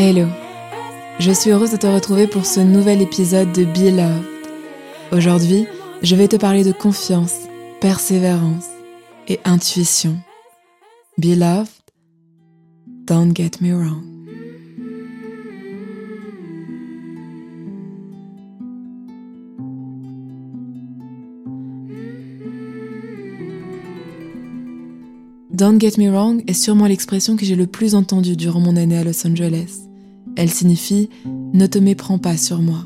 Hello, je suis heureuse de te retrouver pour ce nouvel épisode de Be Loved. Aujourd'hui, je vais te parler de confiance, persévérance et intuition. Be loved, don't get me wrong. Don't get me wrong est sûrement l'expression que j'ai le plus entendue durant mon année à Los Angeles. Elle signifie ne te méprends pas sur moi.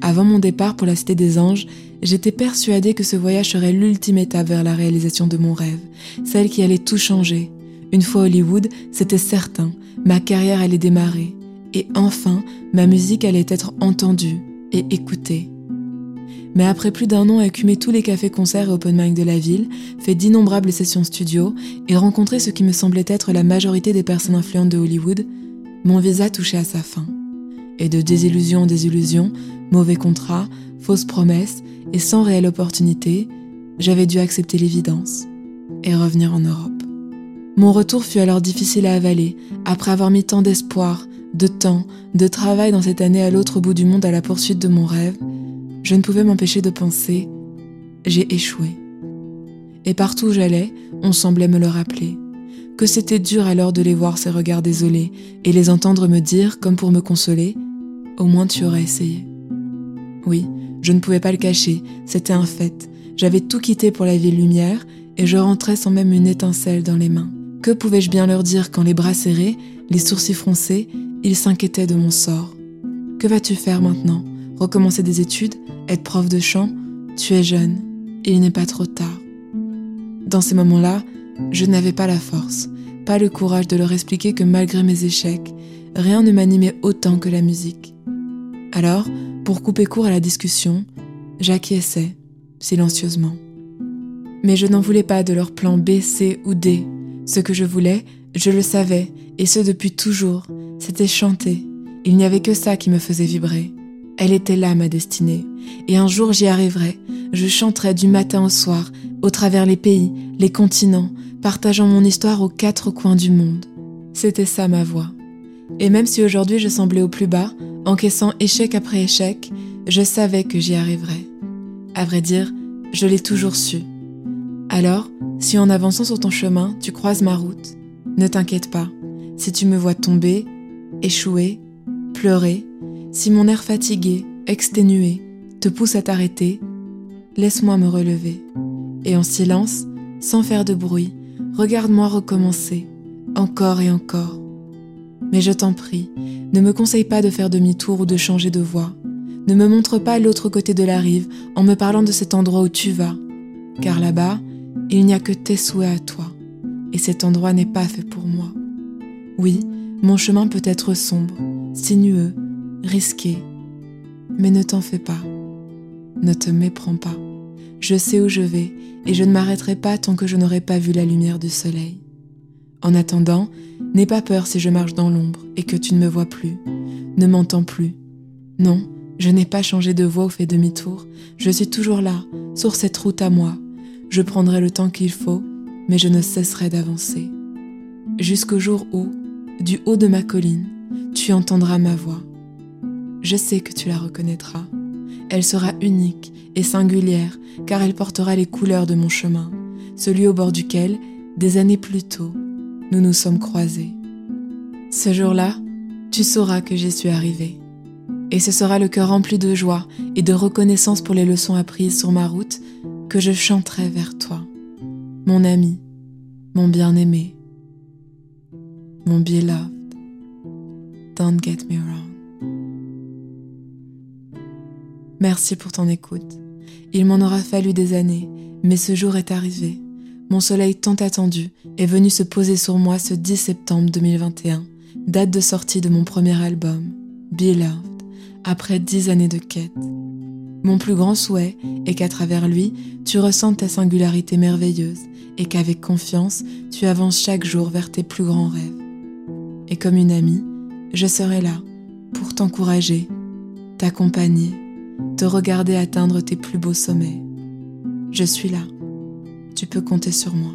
Avant mon départ pour la Cité des Anges, j'étais persuadée que ce voyage serait l'ultime étape vers la réalisation de mon rêve, celle qui allait tout changer. Une fois Hollywood, c'était certain, ma carrière allait démarrer. Et enfin, ma musique allait être entendue et écoutée. Mais après plus d'un an à écumer tous les cafés-concerts et open mic de la ville, fait d'innombrables sessions studio et rencontré ce qui me semblait être la majorité des personnes influentes de Hollywood, mon visa touchait à sa fin. Et de désillusion en désillusion, mauvais contrats, fausses promesses et sans réelle opportunité, j'avais dû accepter l'évidence et revenir en Europe. Mon retour fut alors difficile à avaler, après avoir mis tant d'espoir, de temps, de travail dans cette année à l'autre bout du monde à la poursuite de mon rêve, je ne pouvais m'empêcher de penser j'ai échoué. Et partout où j'allais, on semblait me le rappeler. Que c'était dur alors de les voir ces regards désolés et les entendre me dire, comme pour me consoler, au moins tu aurais essayé. Oui, je ne pouvais pas le cacher, c'était un fait. J'avais tout quitté pour la ville lumière et je rentrais sans même une étincelle dans les mains. Que pouvais-je bien leur dire quand les bras serrés, les sourcils froncés, ils s'inquiétaient de mon sort? Que vas-tu faire maintenant? Recommencer des études? Être prof de chant, tu es jeune, il n'est pas trop tard. Dans ces moments-là, je n'avais pas la force, pas le courage de leur expliquer que malgré mes échecs, rien ne m'animait autant que la musique. Alors, pour couper court à la discussion, j'acquiesçais, silencieusement. Mais je n'en voulais pas de leur plan B, C ou D. Ce que je voulais, je le savais, et ce depuis toujours, c'était chanter. Il n'y avait que ça qui me faisait vibrer. Elle était là, ma destinée. Et un jour j'y arriverai. Je chanterai du matin au soir, au travers les pays, les continents, partageant mon histoire aux quatre coins du monde. C'était ça ma voix. Et même si aujourd'hui je semblais au plus bas, encaissant échec après échec, je savais que j'y arriverais. À vrai dire, je l'ai toujours su. Alors, si en avançant sur ton chemin, tu croises ma route, ne t'inquiète pas. Si tu me vois tomber, échouer, pleurer, si mon air fatigué, exténué, te pousse à t'arrêter, laisse-moi me relever. Et en silence, sans faire de bruit, regarde-moi recommencer, encore et encore. Mais je t'en prie, ne me conseille pas de faire demi-tour ou de changer de voie. Ne me montre pas l'autre côté de la rive en me parlant de cet endroit où tu vas. Car là-bas, il n'y a que tes souhaits à toi. Et cet endroit n'est pas fait pour moi. Oui, mon chemin peut être sombre, sinueux, risqué. Mais ne t'en fais pas. Ne te méprends pas. Je sais où je vais et je ne m'arrêterai pas tant que je n'aurai pas vu la lumière du soleil. En attendant, n'aie pas peur si je marche dans l'ombre et que tu ne me vois plus, ne m'entends plus. Non, je n'ai pas changé de voie ou fait demi-tour. Je suis toujours là, sur cette route à moi. Je prendrai le temps qu'il faut, mais je ne cesserai d'avancer. Jusqu'au jour où, du haut de ma colline, tu entendras ma voix je sais que tu la reconnaîtras. Elle sera unique et singulière car elle portera les couleurs de mon chemin, celui au bord duquel, des années plus tôt, nous nous sommes croisés. Ce jour-là, tu sauras que j'y suis arrivée. Et ce sera le cœur rempli de joie et de reconnaissance pour les leçons apprises sur ma route que je chanterai vers toi, mon ami, mon bien-aimé, mon beloved. Don't get me wrong. Merci pour ton écoute. Il m'en aura fallu des années, mais ce jour est arrivé. Mon soleil tant attendu est venu se poser sur moi ce 10 septembre 2021, date de sortie de mon premier album, Beloved, après dix années de quête. Mon plus grand souhait est qu'à travers lui, tu ressentes ta singularité merveilleuse et qu'avec confiance, tu avances chaque jour vers tes plus grands rêves. Et comme une amie, je serai là pour t'encourager, t'accompagner te regarder atteindre tes plus beaux sommets. Je suis là. Tu peux compter sur moi.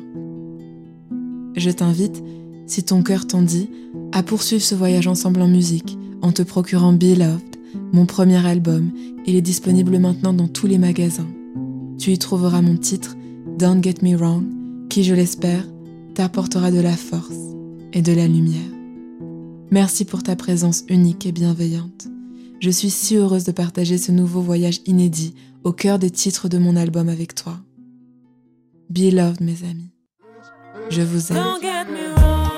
Je t'invite, si ton cœur t'en dit, à poursuivre ce voyage ensemble en musique en te procurant Beloved, mon premier album. Il est disponible maintenant dans tous les magasins. Tu y trouveras mon titre Don't Get Me Wrong, qui, je l'espère, t'apportera de la force et de la lumière. Merci pour ta présence unique et bienveillante. Je suis si heureuse de partager ce nouveau voyage inédit au cœur des titres de mon album avec toi. Beloved, mes amis. Je vous aime.